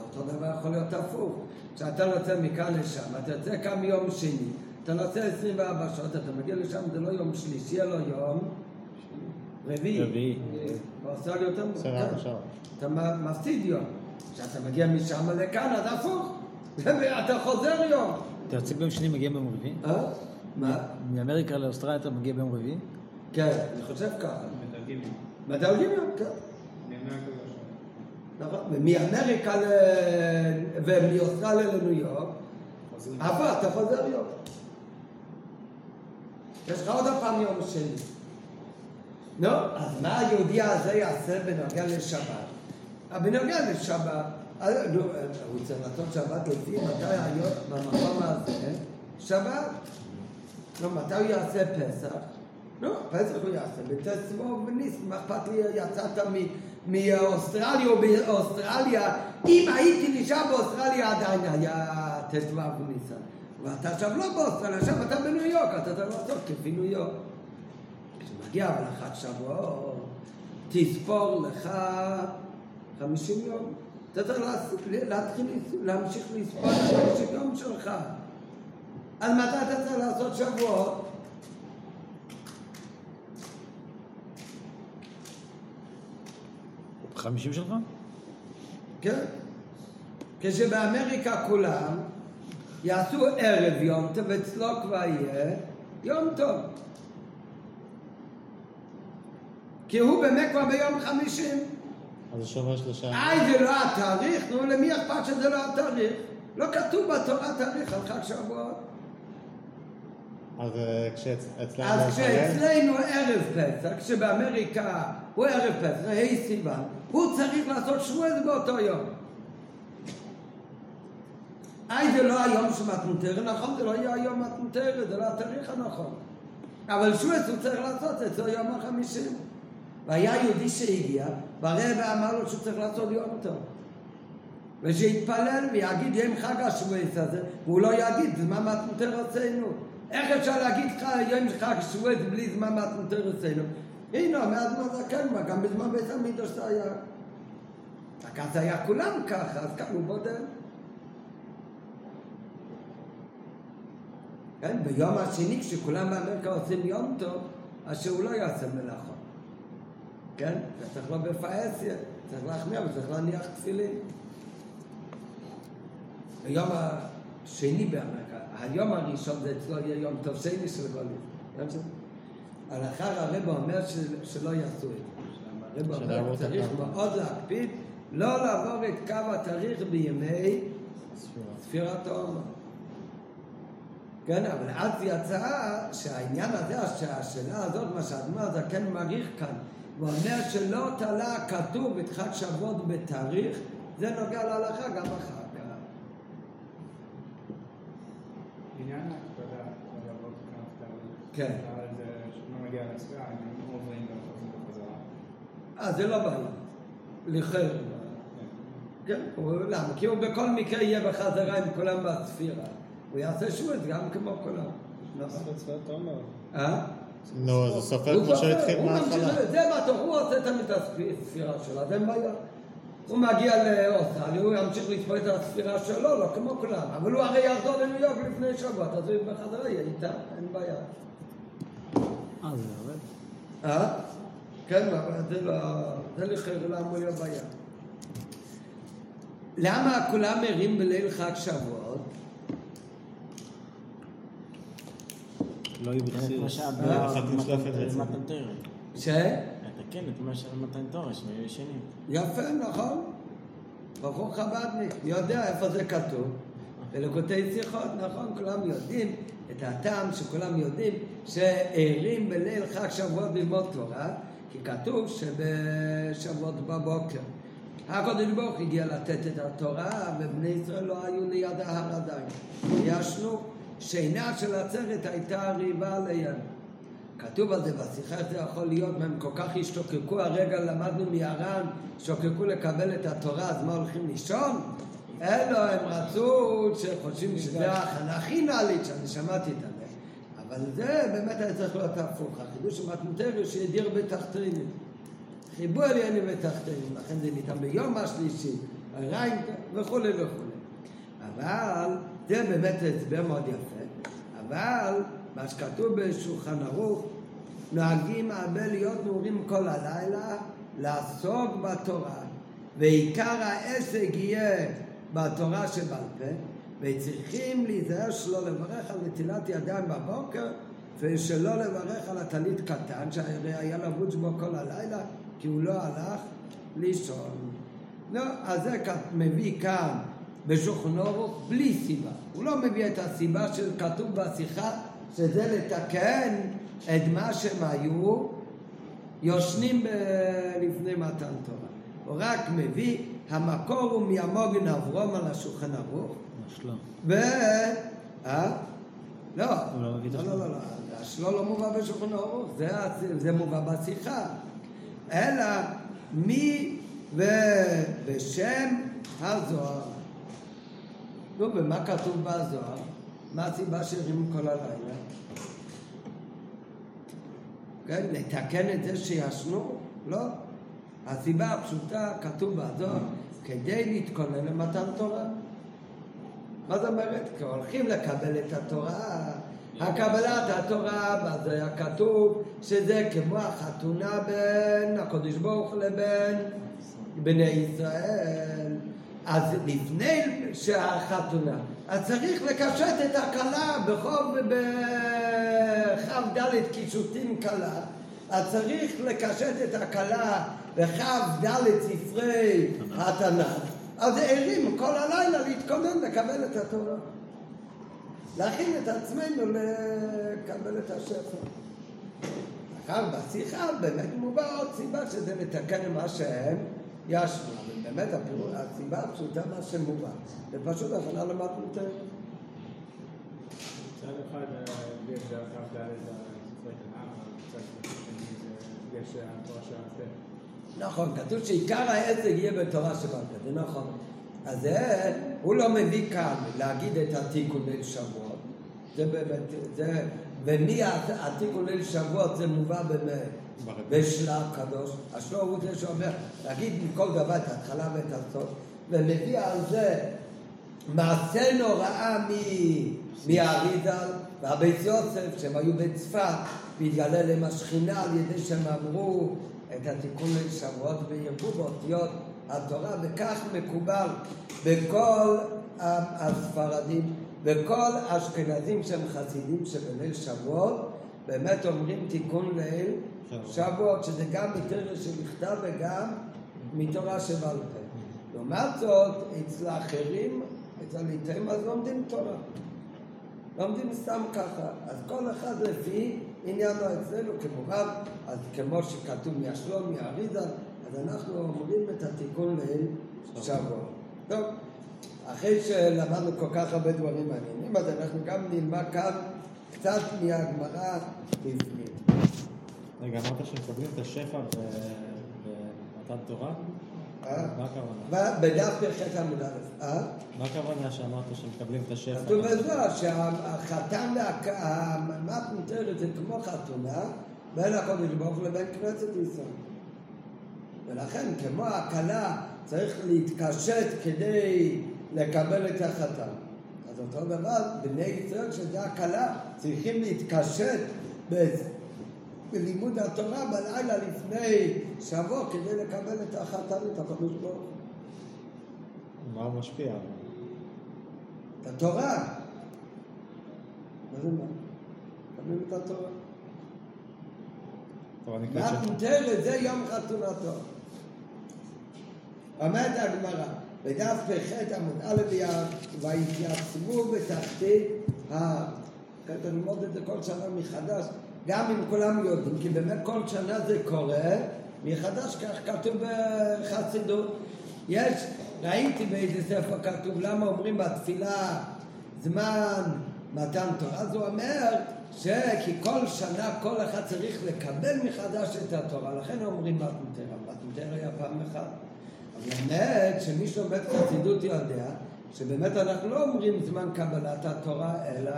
אותו דבר יכול להיות הפוך. כשאתה יוצא מכאן לשם, אתה יוצא כאן מיום שני, אתה נוסע 24 שעות, אתה מגיע לשם, זה לא יום שלישי, אלא יום רביעי. רביעי. באוסטרליה יותר מוקדם. 24 שעות. אתה מפסיד יום. כשאתה מגיע משם לכאן, אז הפוך. אתה חוזר יום. אתה יוצא ביום שני, מגיע ביום רביעי? אה? מה? מאמריקה לאוסטרליה אתה מגיע ביום רביעי? כן, אני חושב ככה. מדלגים. מדלגים יום, כן. נאמר כזה נכון. ומאמריקה ל... ומאוסטרליה לניו יורק, אבל אתה חוזר יום. יש לך עוד פעם יום שני. נו, אז מה היהודי הזה יעשה בנוגע לשבת? אה, בנוגע לשבת, הוא צריך לעשות שבת לפי מתי היום, במקום הזה, שבת. נו, מתי הוא יעשה פסח? נו, פסח הוא יעשה בתסבו וניס, מה אכפת לי, יצאת מאוסטרליה או באוסטרליה, אם הייתי נשאר באוסטרליה עדיין היה ט"ו וניסן. ואתה עכשיו לא באוסטרליה, עכשיו אתה בניו יורק, אתה צריך לעשות כפי ניו יורק. כשמגיע אבל שבועות, תספור לך חמישים יום. אתה צריך להתחיל להמשיך לספור את החמישים יום שלך. אז מתי אתה צריך לעשות שבועות? חמישים שלך? כן. כשבאמריקה כולם יעשו ערב יום טוב, אצלו כבר יהיה יום טוב. כי הוא באמת כבר ביום חמישים. אז שובר שלושה. איי, זה לא התאריך? נו, למי אכפת שזה לא התאריך? לא כתוב בתורה תאריך על חג שבועות. אז אה, כשאצלנו... אז כשאצלנו ערב פסח, כשבאמריקה הוא ערב פסח, ה' סיוון, הוא צריך לעשות שבועז באותו יום. היי, זה לא היום של מתנותרת, נכון, זה לא יהיה היום מתנותרת, זה לא התאריך הנכון. אבל שבועז הוא צריך לעשות את זה יום החמישים. והיה יהודי שהגיע, והרב אמר לו שהוא צריך לעשות יום טוב. ושיתפלל ויגיד יום חג השבועס הזה, והוא לא יגיד זמן מתנותר ארצנו. איך אפשר להגיד לך יום חג שבועס בלי זמן מתנותר ארצנו? הנה, מאז מה זקן, גם בזמן בית המקדש זה היה. רק אז היה כולם ככה, אז כאן הוא בודד. כן, ביום השני כשכולם באמריקה עושים יום טוב, אז שהוא לא יעשה מלאכה. כן? זה צריך לא בפאסיה, צריך להחמיא, אבל צריך להניח תפילין. ביום השני באמריקה, היום הראשון זה אצלו יהיה יום טוב שני של גולים. אבל אחר הרב אומר של- שלא יעשו את זה. הרב אומר צריך. מאוד להקפיד לא לעבור את קו התאריך בימי. ספירת העומר. כן, אבל אז יצא שהעניין הזה, שהשאלה הזאת, מה שהאדמו"ר הזקן מעריך כאן, הוא אומר שלא תלה כתוב את חג שבועות בתאריך, זה נוגע להלכה גם אחר כך. עניין ההקפדה. כן. זה בחזרה. אה, זה לא בעיה. לכן. כן, הוא- למה? כי הוא בכל מקרה יהיה בחזרה עם כולם בספירה. הוא יעשה שבות גם כמו כולם. נכון. אה? נו, אז הוא סופר כמו שהתחיל הוא ממשיך, מההתחלה. זה מה טוב, הוא עושה תמיד את הספירה שלו, אז אין בעיה. הוא מגיע לאוסטרליה, הוא ימשיך לספור את הספירה שלו, לא כמו כולם. אבל הוא הרי יחזור לניו יורק לפני שבוע, אז הוא בחזרה יהיה איתה, אין בעיה. אה, זה עובד? אה? כן, אבל זה לא... זה לכאורה לא אמור להיות בעיה. למה כולם ערים בליל חג שבועות? לא יהיו את מה בחסידות. שהיה אה, אחת נשלפת את זה. במתן תורה. ש? לתקן את מה שהיה במתן תורה, שהם ישנים. יפה, נכון. בחור חב"דניק, יודע איפה זה כתוב. בלקוטי שיחות, נכון, כולם יודעים את הטעם שכולם יודעים שערים בליל חג שבועות ללמוד תורה, כי כתוב שבשבועות בבוקר. הקדוש ברוך הגיע לתת את התורה, ובני ישראל לא היו ליד ההר עדיין. ישנו, שינה של עצרת הייתה ריבה עליהם. כתוב על זה בשיחה, זה יכול להיות, הם כל כך השתוקקו, הרגע למדנו מהר"ן, שוקקו לקבל את התורה, אז מה הולכים לישון? אלו, הם רצו, שחושבים שזה ההכנה הכי נעלית שאני שמעתי את זה. אבל זה באמת היה צריך להיות הפוך. החידוש של מתנתר שהדיר בתחתינים. חיבו עליינים בתחתינים, לכן זה ניתן ביום השלישי, הריין וכולי וכולי. אבל, זה באמת הסבר מאוד יפה, אבל מה שכתוב בשולחן ערוך, נוהגים הרבה להיות נעורים כל הלילה, לעסוק בתורה, ועיקר העסק יהיה בתורה שבעל פה, וצריכים להיזהר שלא לברך על נטילת ידיים בבוקר, ושלא לברך על הטלית קטן, שהרי היה לבוש בו כל הלילה, כי הוא לא הלך לישון. לא, אז זה מביא כאן ערוך בלי סיבה. הוא לא מביא את הסיבה שכתוב בשיחה, שזה לתקן את מה שהם היו יושנים ב- לפני מתן תורה. הוא רק מביא, המקור הוא מהמוגן אברום על השולחן ערוך, השלום. ו... אה? לא, לא לא, השלום. לא, לא, לא, השלום לא מובא בשולחן ערוך, זה, זה מובא בשיחה. אלא מי ובשם הזוהר. נו, ומה כתוב בזוהר? מה הסיבה שהרימו כל הלילה? כן, לתקן את זה שישנו? לא. הסיבה הפשוטה, כתוב בזוהר, כדי להתכונן למתן תורה. מה זאת אומרת? כי הולכים לקבל את התורה, הקבלת התורה, בזה היה כתוב שזה כמו החתונה בין הקדוש ברוך לבין בני ישראל. אז לפני שהחתונה, אז צריך לקשט את הכלה בחוב בכ"ד קישוטים כלה, אז צריך לקשט את הכלה בכ"ד ספרי התנ"ך. אז ערים כל הלילה להתכונן לקבל את התורה. להכין את עצמנו לקבל את השפר. אחר בשיחה באמת מובא עוד סיבה שזה לתקן מה שהם ישנו. אבל באמת הפירוש, הסיבה הפשוטה מה שמובא. זה פשוט הכנה למטמוטר. מצד אחד, אה, יש דרך כ"ד ספרי תנ"ך, מצד שני יש התורה של. נכון, כתוב שעיקר העסק יהיה בתורה שבעל פה, זה נכון. אז זה, הוא לא מביא כאן להגיד את התיקון ליל שבועות. זה באמת, זה, ומי הת- התיקון ליל שבועות זה מובא באמת בשלב קדוש. השלום הוא זה שאומר, להגיד מכל דבר את ההתחלה ואת הסוף, ומביא על זה מעשה נוראה מ- מהאריזל והבית יוסף, שהם היו בצפת, והתגלה להם השכינה על ידי שהם אמרו את התיקון ליל שבועות וירבו באותיות התורה, וכך מקובל בכל הספרדים. וכל האשכנזים שהם חסידים שבליל שבועות, באמת אומרים תיקון ליל שבועות, שזה גם מתרא שבכתב וגם מתורה שבעל פה. לעומת זאת, אצל האחרים, אצל הליטאים, אז לומדים תורה. לומדים סתם ככה. אז כל אחד לפי עניינו אצלנו, כמובן, אז כמו שכתוב מהשלום, מהאריזה, אז אנחנו אומרים את התיקון ליל שבועות. טוב, אחרי שלמדנו כל כך הרבה דברים מעניינים, אז אנחנו גם נלמד כאן קצת מהגמרא בפנים. רגע, אמרת שמקבלים את השפע במתן תורה? אה? מה הכוונה? בדף פרחת עמוד א', אה? מה הכוונה שאמרת שמקבלים את השפע? כתוב בזה שהחתן והמת מותרת זה כמו חתונה בין הקודש ברוך לבין כנסת ישראל. ולכן כמו הכלה צריך להתקשט כדי לקבל את החתן. אז אותו דבר, בני ישראל שזה הכלה צריכים להתקשט בלימוד התורה בלילה לפני שבוע כדי לקבל את החתן, את הקודש ברוך הוא. מה הוא משפיע? את התורה. מה זה מה? מקבלים את התורה. מה שפע. מותרת זה יום חתונתו. אומרת הגמרא, בדף פח עמוד א', והתייצבו בתחתית ה... צריך ללמוד את זה כל שנה מחדש, גם אם כולם יודעים, כי באמת כל שנה זה קורה מחדש, כך כתוב בחסידות. יש, ראיתי באיזה ספר כתוב, למה אומרים בתפילה זמן מתן תורה, אז הוא אומר שכי כל שנה כל אחד צריך לקבל מחדש את התורה, לכן אומרים מתנתרא, מתנתרא היה פעם אחת. אבל האמת שמי שלומד חסידות יודע שבאמת אנחנו לא אומרים זמן קבלת התורה, אלא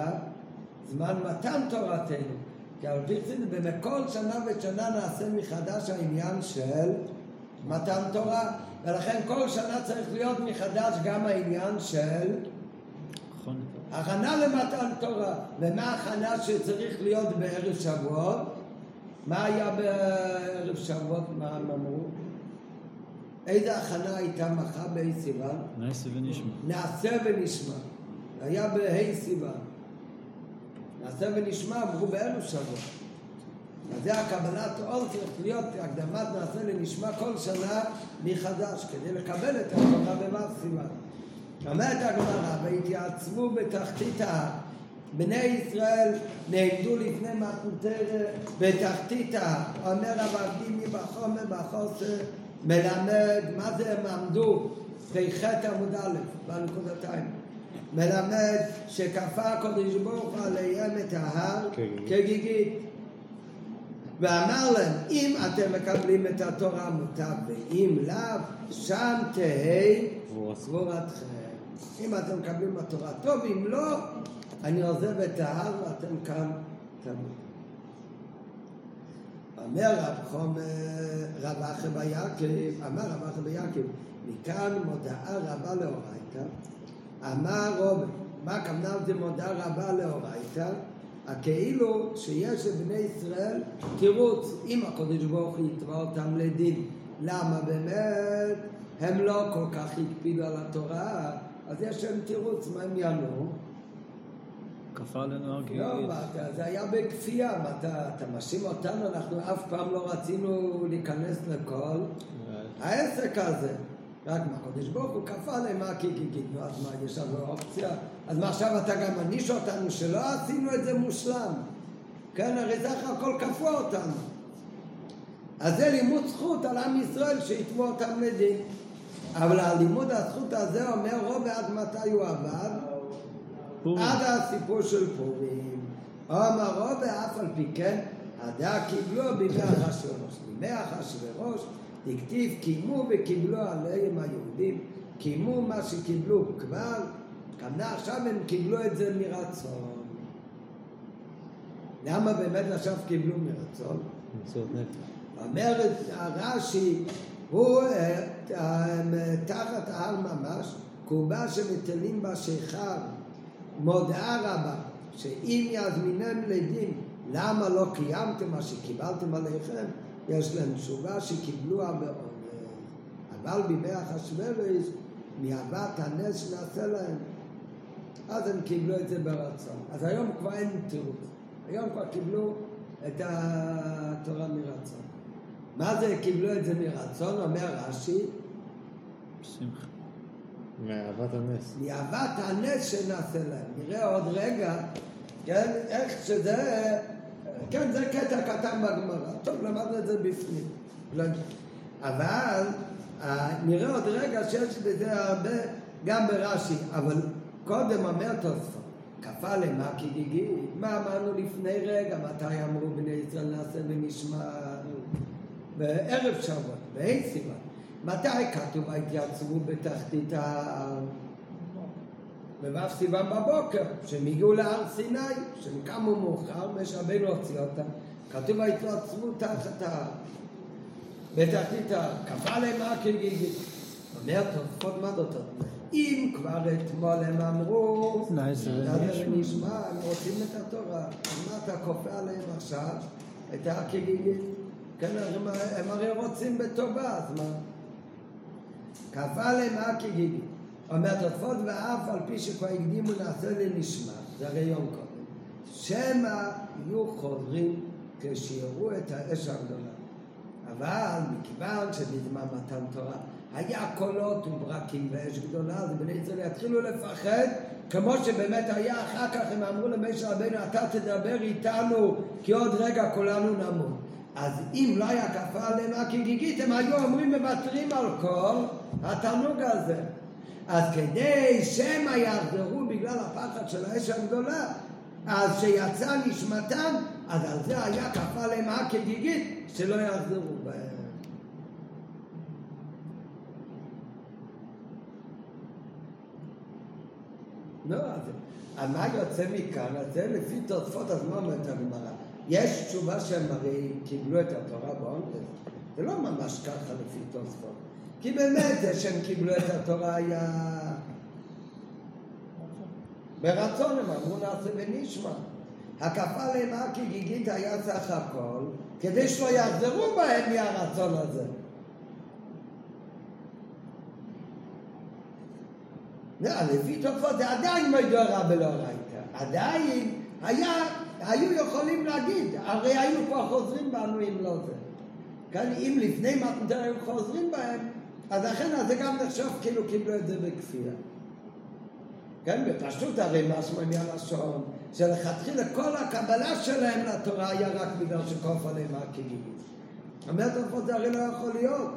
זמן מתן תורתנו. כי על פי חסידות, באמת כל שנה ושנה נעשה מחדש העניין של מתן תורה, ולכן כל שנה צריך להיות מחדש גם העניין של. הכנה למתן תורה. ומה ההכנה שצריך להיות בערב שבועות? מה היה בערב שבועות? מה הם אמרו? איזה הכנה הייתה מחר בה' סיוון? נעשה ונשמע. נעשה ונשמע. היה בה' סיוון. נעשה ונשמע, אמרו בערב שבוע. אז זה הקבלת עול צריך להיות הקדמת נעשה לנשמע כל שנה מחדש, כדי לקבל את התורה בו' סיוון. אומרת הגמרא, והתייעצבו בתחתית ההר. בני ישראל נעמדו לפני מתנתר בתחתית ההר. אומר רב אבימי בחומר בחוסר מלמד, מה זה הם עמדו? פ"ח עמוד א', בנקודתיים. מלמד שכפה הקדוש ברוך הוא עליהם את ההר כגיגית. כגיגית. ואמר להם, אם אתם מקבלים את התורה מוטב, ואם לאו, שם תהא. קבורתכם. אם אתם מקבלים בתורה טוב, אם לא, אני עוזב את ההר ואתם כאן תמות. אומר רב חומר, רב אחר ביעקב, אמר רב אחר ביעקב, מכאן מודעה רבה לאורייתא, אמר רובי, מה הכוונה זה מודעה רבה לאורייתא? הכאילו שיש לבני ישראל תירוץ, אם הקדוש ברוך הוא יתבע אותם לדין. למה באמת הם לא כל כך הקפידו על התורה, אז יש להם תירוץ, מה הם יענו? כפה עלינו הר לא, גיגית. מה, אתה- זה היה בכפייה, מה, אתה, אתה מאשים אותנו, אנחנו אף פעם לא רצינו להיכנס לכל העסק הזה. רק מה, הקדוש ברוך הוא כפה עליהם מה כי גיגית, נו אז מה, יש לנו אופציה? אז מה עכשיו אתה גם מעניש אותנו שלא עשינו את זה מושלם? כן, הרי אחר הכל כפו אותנו. אז זה לימוד זכות על עם ישראל שיתבעו אותם לדין. אבל הלימוד הזכות הזה אומר רוב עד מתי הוא עבד? פורים. עד הסיפור של פורים. אמר רוב אף על פי כן, הדעה קיבלו בימי אחשוורוש. בימי אחשוורוש דכתיב קיימו וקיבלו עליהם היהודים, קיימו מה שקיבלו כבר, כמנה עכשיו הם קיבלו את זה מרצון. למה באמת עכשיו קיבלו מרצון? אומרת הרש"י, הוא אה, אה, תחת ההר ממש, קובה שמטילים בה שיכר, מודעה רבה, שאם יזמינם לדין, למה לא קיימתם מה שקיבלתם עליכם, יש להם תשובה שקיבלוה בעונש. אבל בימי אחשוורוש, מאהבת הנס שנעשה להם, אז הם קיבלו את זה ברצון. אז היום כבר אין תירוץ. היום כבר קיבלו את התורה מרצון. מה זה קיבלו את זה מרצון? אומר רש"י, שמחה. מאהבת הנס. מאהבת הנס שנעשה להם. נראה עוד רגע, כן, איך שזה, כן, זה קטע קטן בגמרא. טוב, למדנו את זה בפנים. אבל אה, נראה עוד רגע שיש בזה הרבה, גם ברש"י, אבל קודם אומר תוספות, כפה למה כי גיגי, מה אמרנו לפני רגע, מתי אמרו בני ישראל נעשה ונשמע בערב שבוע, באין סיבה. מתי כתוב התייצבו בתחתית ההר? בו' סיוון בבוקר, שהם הגיעו להר סיני, שהם קמו מאוחר, משה רבינו הוציא אותם, כתוב ההתייצבו תחת ההר. בתחתית ההר, כפה להם עקל גיגי. אומר תוספות מה זאת? אם כבר אתמול הם אמרו, נעשה נעשה ונשמע, הם רוצים את התורה, אז מה אתה כופה עליהם עכשיו? את העקל גיגי? כן, הם, הם הרי רוצים בטובה, אז מה? כפה להם עקל גיגי. אומר תוספות ואף על פי שכבר הקדימו נעשה לנשמע, זה הרי יום קודם, שמא יהיו חודרים כשיראו את האש הגדולה. אבל מכיוון שבזמן מתן תורה היה קולות וברקים ואש גדולה, אז בני ישראל יתחילו לפחד, כמו שבאמת היה אחר כך, הם אמרו למשה רבנו, אתה תדבר איתנו, כי עוד רגע כולנו נמות. אז אם לא היה כפה עליהם הכגיגית, הם היו אומרים מוותרים על כל התענוג הזה. אז כדי שמא יחזרו בגלל הפחד של האש הגדולה, אז שיצא נשמתם, אז על זה היה כפה עליהם הכגיגית, שלא יחזרו בהם. לא, אז מה יוצא מכאן? אז זה לפי תוספות, אז מה הגמרא? יש תשובה שהם הרי קיבלו את התורה באונס? זה לא ממש ככה לפי תוספות. כי באמת זה שהם קיבלו את התורה היה ברצון, הם אמרו נעשה ונשמע. הקפה עליהם כי גיגית היה סך הכל, כדי שלא יחזרו בהם מהרצון הזה. לא, לפי תופעות זה עדיין מדורה בלאורייתא. עדיין היה, היו יכולים להגיד, הרי היינו כבר חוזרים בנו אם לא זה. כאן אם לפני מתנתר היו חוזרים בהם, אז לכן זה גם נחשב כאילו קיבלו את זה בכפייה. כן, בפשטות הרי משמע מהלשון, שלכתחילה כל הקבלה שלהם לתורה היה רק בגלל שכוף עליהם הכלים. אומרת תופעות זה הרי לא יכול להיות.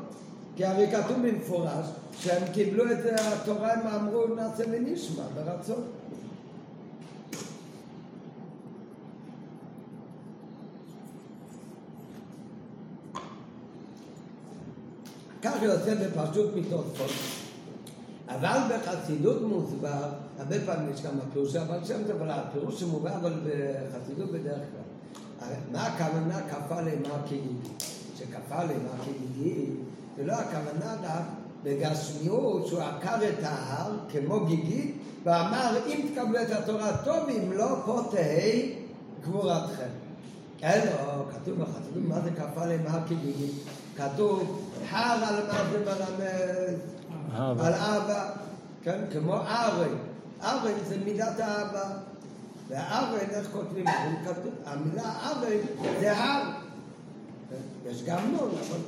כי הרי כתוב במפורש שהם קיבלו את התורה הם אמרו נעשה ונשמע ברצון. כך יוצא בפרשות מתוספות. אבל בחסידות מוסבר, הרבה פעמים יש גם הפירוש אבל שם טוב, אבל הפירוש שמובא אבל בחסידות בדרך כלל. מה הכוונה כפה למה כגיגי? שכפה למה כגיגי, זה לא הכוונה רק בגשמיות שהוא עקר את ההר כמו גיגית ואמר אם תקבלו את התורה טוב אם לא פה תהי קבורתכם. אלא כתוב בחסידות מה זה כפה למה כגיגי? כתוב הר על מה? אהבה. על אהבה, כן, כמו ארן. ארן זה מידת האהבה. והארן, איך כותבים? כתוב- המילה ארן זה הר. יש גם נון, אבל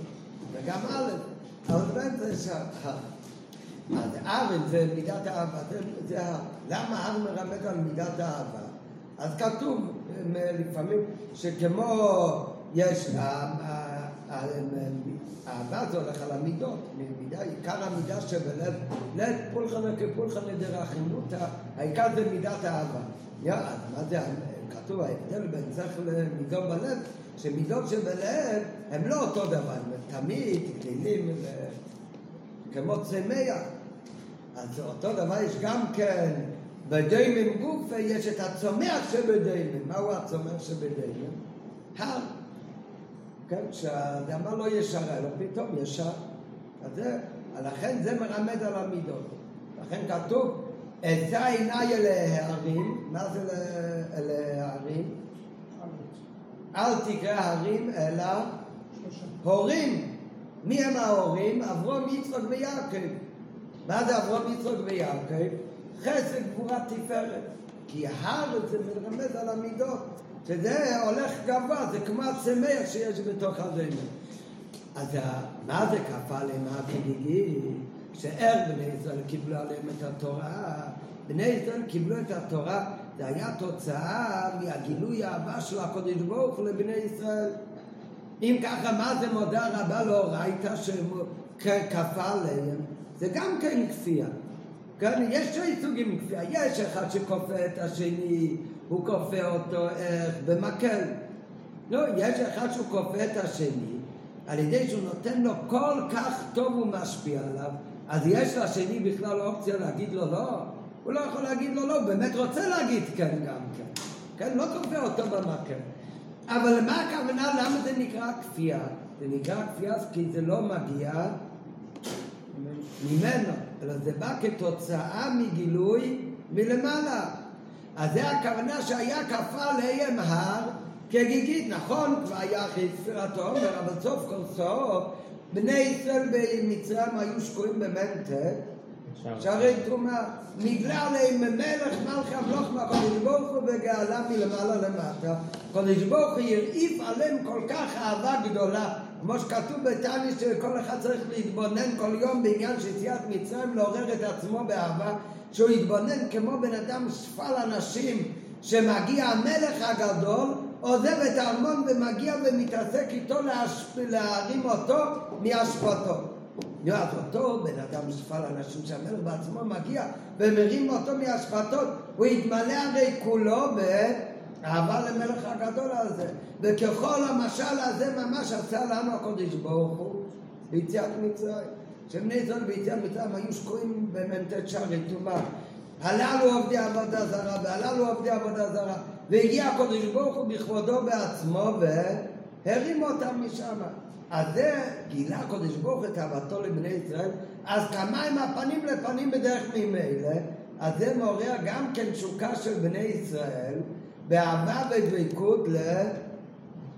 וגם א', אבל באמת זה ש- הר. אז ארן זה מידת האהבה, זה, הר. למה הר מרמז על מידת האהבה? אז כתוב אה, לפעמים שכמו יש, ה- ה- ה- האהבה זה הולך על המידות, מידה, עיקר המידה שבלב, לב פולחן כפולחן דרחמותא, העיקר זה מידת האהבה. יא, אז מה זה, כתוב ההבדל בין זכר למידות בלב, שמידות שבלב הם לא אותו דבר, הם תמיד ו- כמו צמח. אז אותו דבר יש גם כן, בדיימן גוף יש את הצומח שבדיימן. מהו הצומח שבדיימן? הר. כן, כשהאדמה לא ישרה, אלא פתאום ישר. אז זה, לכן זה מרמד על המידות. לכן כתוב, אשא עיניי אל ההרים, מה זה אל ההרים? אל תקרא הרים אלא הורים. מי הם ההורים? אברום, יצחק ויעקב. מה זה אברום, יצחק ויעקב? חסד, גבורה, תפארת. כי הר זה מרמז על המידות, שזה הולך גבוה, זה כמו הצמח שיש בתוך הזמר. אז מה זה כפה עליהם הכגיגי? כשער בני ישראל קיבלו עליהם את התורה, בני ישראל קיבלו את התורה, זה היה תוצאה מהגילוי האהבה של הקודש ברוך לבני ישראל. אם ככה, מה זה מודה רבה לאורייתא שכפה עליהם? זה גם כן כפייה. כן, יש שני סוגים כפייה. יש אחד שכופה את השני, הוא כופה אותו איך? במקל. לא, יש אחד שהוא כופה את השני, על ידי שהוא נותן לו כל כך טוב הוא משפיע עליו, אז יש לשני בכלל אופציה להגיד לו לא. הוא לא יכול להגיד לו לא, הוא באמת רוצה להגיד כן גם כן. כן, לא כופה אותו במקל. אבל מה הכוונה, למה זה נקרא כפייה? זה נקרא כפייה כי זה לא מגיע ממנו, אלא זה בא כתוצאה מגילוי מלמעלה. אז זה הכוונה שהיה כפה עליהם הר כגיגית, נכון, כבר היה אחרי העומר, אבל סוף כל סוף בני ישראל במצרים היו שקועים במנטק, שערי תרומה, נגלה עליהם מלך מלכי המלוך מהקודש ברוך הוא וגאלה מלמעלה למטה. הקודש ברוך הוא הרעיף עליהם כל כך אהבה גדולה, כמו שכתוב בתניא שכל אחד צריך להתבונן כל יום בעניין של יציאת מצרים, לעורר את עצמו באהבה, שהוא יתבונן כמו בן אדם שפל אנשים, שמגיע המלך הגדול, עוזב את הארמון ומגיע ומתעסק איתו. להרים אותו מאשפתו. אז אותו בן אדם שפל אנשים שהמלך בעצמו מגיע ומרים אותו מהשפתות, הוא יתמלא הרי כולו באהבה למלך הגדול הזה. וככל המשל הזה ממש עשה לנו הקודש ברוך הוא ביציאת מצרים. שבני ישראל ביציאת מצרים היו שקועים במ"ט שערי טומאה. הללו עובדי עבודה זרה והללו עובדי עבודה זרה. והגיע הקודש ברוך הוא בכבודו בעצמו והרים אותם משם. אז זה גילה הקודש ברוך את אהבתו לבני ישראל, אז כמה הם הפנים לפנים בדרך ממילא, אז זה מעורר גם כן תשוקה של בני ישראל באהבה ודבקות.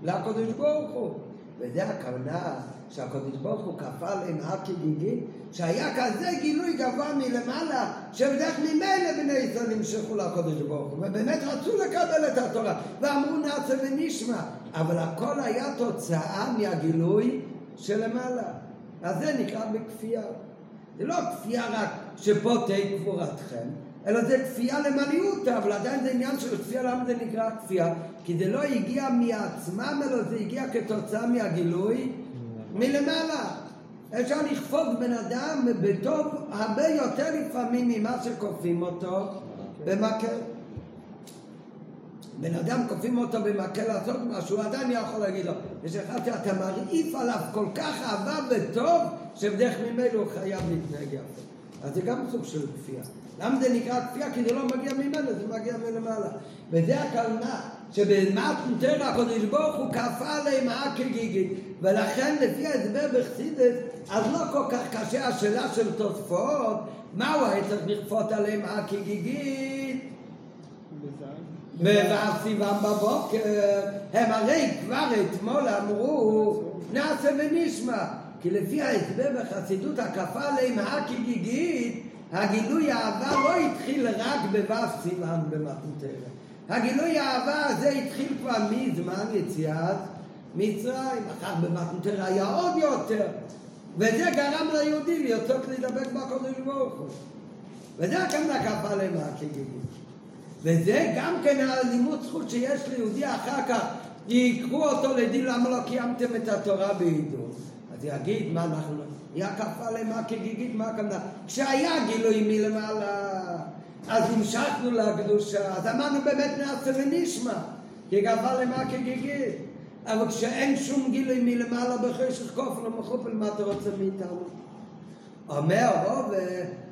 לקודש ברוך הוא. וזה הכוונה שהקודש ברוך הוא כפה עליהם הר כגיגית, שהיה כזה גילוי גבוה מלמעלה, שבדרך ממילא בני ישראל נמשכו לקודש ברוך הוא, ובאמת רצו לקבל את התורה, ואמרו נעשה ונשמע, אבל הכל היה תוצאה מהגילוי שלמעלה. אז זה נקרא בכפייה. זה לא כפייה רק שפה תהי קבורתכם, אלא זה כפייה למעניותא, אבל עדיין זה עניין של כפייה, למה זה נקרא כפייה? כי זה לא הגיע מעצמם, אלא זה הגיע כתוצאה מהגילוי מלמעלה. אפשר לכפות בן אדם בטוב הרבה יותר לפעמים ממה שכופים אותו במקל. בן אדם כופים אותו במקל לעשות משהו, עדיין יכול להגיד לו, יש אחד שאתה מרעיף עליו כל כך אהבה וטוב, שבדרך ממנו הוא חייב להתנהג יפה. אז זה גם סוג של כפייה. למה זה נקרא כפייה? כי זה לא מגיע ממנו, זה מגיע מלמעלה. וזה הכוונה, שבמתנתר הקודש ברוך הוא כפה עליהם הר כגיגית, ולכן לפי ההסבר בחסידס, אז לא כל כך קשה השאלה של תוספות, מה הוא היה צריך לכפות עליהם הר כגיגית? ובסיבם בבוקר, הם הרי כבר אתמול אמרו, נעשה ונשמע. כי לפי ההסבר בחסידות הקפה עליהם הר כגיגית, הגילוי האהבה לא התחיל רק בו' סימן במתנתר. הגילוי האהבה הזה התחיל כבר מזמן יציאת מצרים, אחר במתנתר היה עוד יותר. וזה גרם ליהודי לרצות להידבק בקודש ברוך הוא. וזה הכוונה כפה הר כגיגית. וזה גם כן הלימוד זכות שיש ליהודי אחר כך, ייקחו אותו לדין למה לא קיימתם את התורה בעידון. אז יגיד, מה אנחנו... היה כפה עליהם מה כגיגית, מה הכוונה? כשהיה גילוי מלמעלה, אז המשכנו לקדושה, אז אמרנו באמת נעשה ונשמע, כי כפה עליהם מה כגיגית. אבל כשאין שום גילוי מלמעלה בחשך כופר ומחופל, מה אתה רוצה מאיתנו? אומר רוב,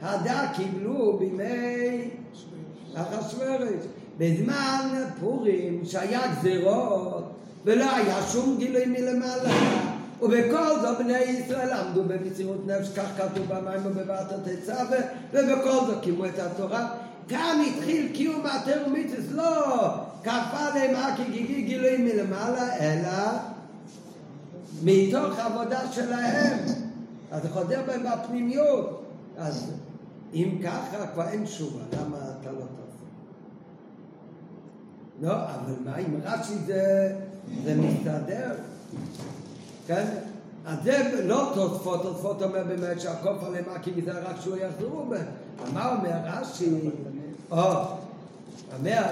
הדה קיבלו בימי אחשוורש. בזמן פורים, שהיה גזירות, ולא היה שום גילוי מלמעלה. ובכל זאת בני ישראל עמדו במסירות נפש, כך כתוב במים ובבת התצווה, ובכל זאת קיימו את התורה. כאן התחיל קיום מעטר ומיתוס, לא כפה הר כגיגי גילוי מלמעלה, אלא מתוך עבודה שלהם. אז זה חודר בהם בפנימיות. אז אם ככה, כבר אין תשובה, למה אתה לא תעשה? לא, אבל מה עם רש"י זה, זה מסתדר, כן? אז זה לא תוספות, תוספות אומר באמת שהקוף עליהם עקיב זה רק שהוא יחזרו בהם. מה אומר רש"י? או, אומר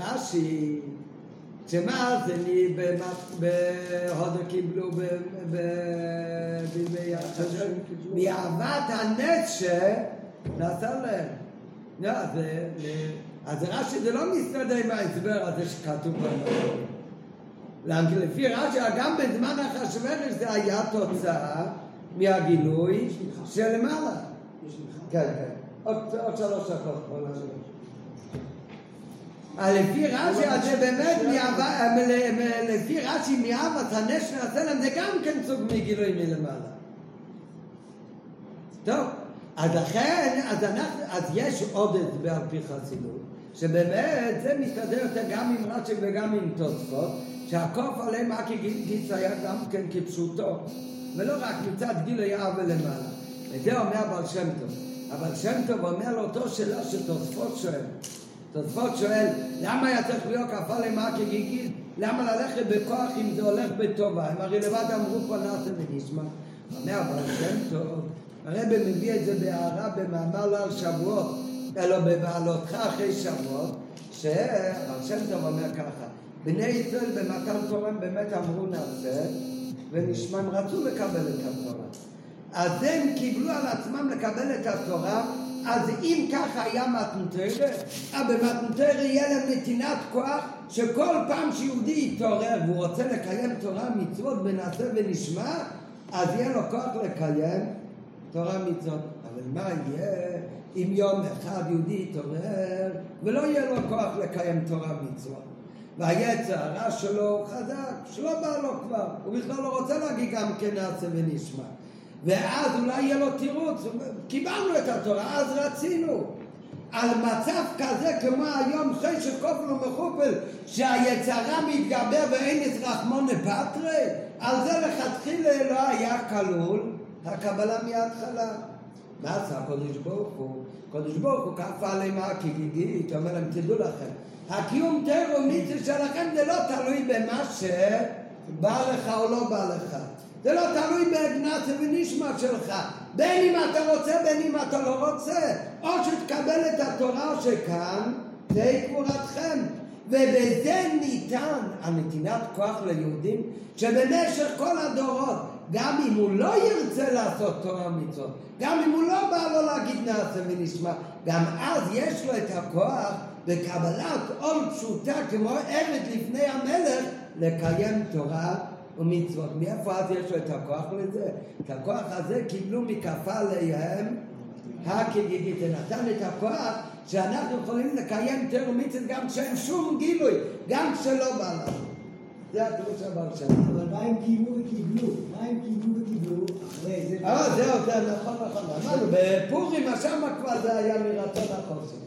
רש"י, שמה זה לי בהודו קיבלו מאהבת הנס שנעשה להם. לא, אז רש"י זה לא מסתדר עם ההסבר הזה שכתוב במקום. לפי רש"י, גם בזמן אחשוורוש זה היה תוצאה מהגילוי שלמעלה. כן, כן. עוד שלוש נעשה. אה, לפי רש"י, אז זה באמת, אה, לפי רש"י, מאהבת הנס שנעשה להם, זה גם כן סוג מגילוי מלמעלה. טוב, אז לכן, אז אנחנו, אז יש עוד הסבר על פי חסידות, שבאמת זה מסתדר יותר גם עם רש"י וגם עם תוספות, שהקוף עליהם אקי גיץ היה גם כן כפשוטו, ולא רק מצד גילוי אב ולמעלה. וזה אומר בעל שם טוב. אבל שם טוב אומר לאותו שאלה שתוספות שואל. תוספות שואל, למה היה צריך להיות כף עליהם אקי גיגית? למה ללכת בכוח אם זה הולך בטובה? הם הרי לבד אמרו פה נעשה ונשמע. אומר בעל שם טוב, הרב מביא את זה בהערה במאמר לא על שבועות, אלא בבעלותך אחרי שבועות, שהרב שם טוב אומר ככה, בני ישראל במתן תורה באמת אמרו נעשה, ונשמע, הם רצו לקבל את התורה. אז הם קיבלו על עצמם לקבל את התורה, אז אם ככה היה מתנתרא, אז במתנתרא יהיה להם נתינת כוח שכל פעם שיהודי יתעורר והוא רוצה לקיים תורה מצוות ונעשה ונשמע, אז יהיה לו כוח לקיים תורה מצוות. אבל מה יהיה אם יום אחד יהודי יתעורר ולא יהיה לו כוח לקיים תורה מצוות? והיצר הרע שלו חזק, שלא בא לו כבר, הוא בכלל לא רוצה להגיד גם כן נעשה ונשמע. ואז אולי יהיה לו תירוץ, קיבלנו את התורה, אז רצינו. על מצב כזה כמו היום חשך כופל ומכופל שהיצרה מתגבר ואין את רחמונה פטרי על זה לכתחילה לא היה כלול הקבלה מההתחלה. מה עשה הקדוש ברוך הוא? הקדוש ברוך הוא כפה עליהם הקיגיגית, אומר להם תדעו לכם הקיום תרו מיצר שלכם זה לא תלוי במה שבא לך או לא בא לך. זה לא תלוי בגנצה ונשמת שלך. בין אם אתה רוצה בין אם אתה לא רוצה. או שתקבל את התורה שכאן זה קבורתכם. ובזה ניתן הנתינת כוח ליהודים שבמשך כל הדורות גם אם הוא לא ירצה לעשות תורה ומצוות גם אם הוא לא בא לו להגיד נעשה ונשמע גם אז יש לו את הכוח בקבלת עול פשוטה כמו עבד לפני המלך לקיים תורה ומצוות. מאיפה אז יש לו את הכוח לזה? את הכוח הזה קיבלו מכפה עליהם הכגיגית. זה נתן את הכוח שאנחנו יכולים לקיים תורה ומצוות גם כשאין שום גילוי, גם כשלא בא לנו. זה הפירוש הבא שלנו. אבל מה הם קיימו וקיבלו? מה הם קיימו וקיבלו אחרי זה? אה, זהו, זה נכון, נכון. אמרנו, בפורים, שם כבר זה היה מרצון החוסר.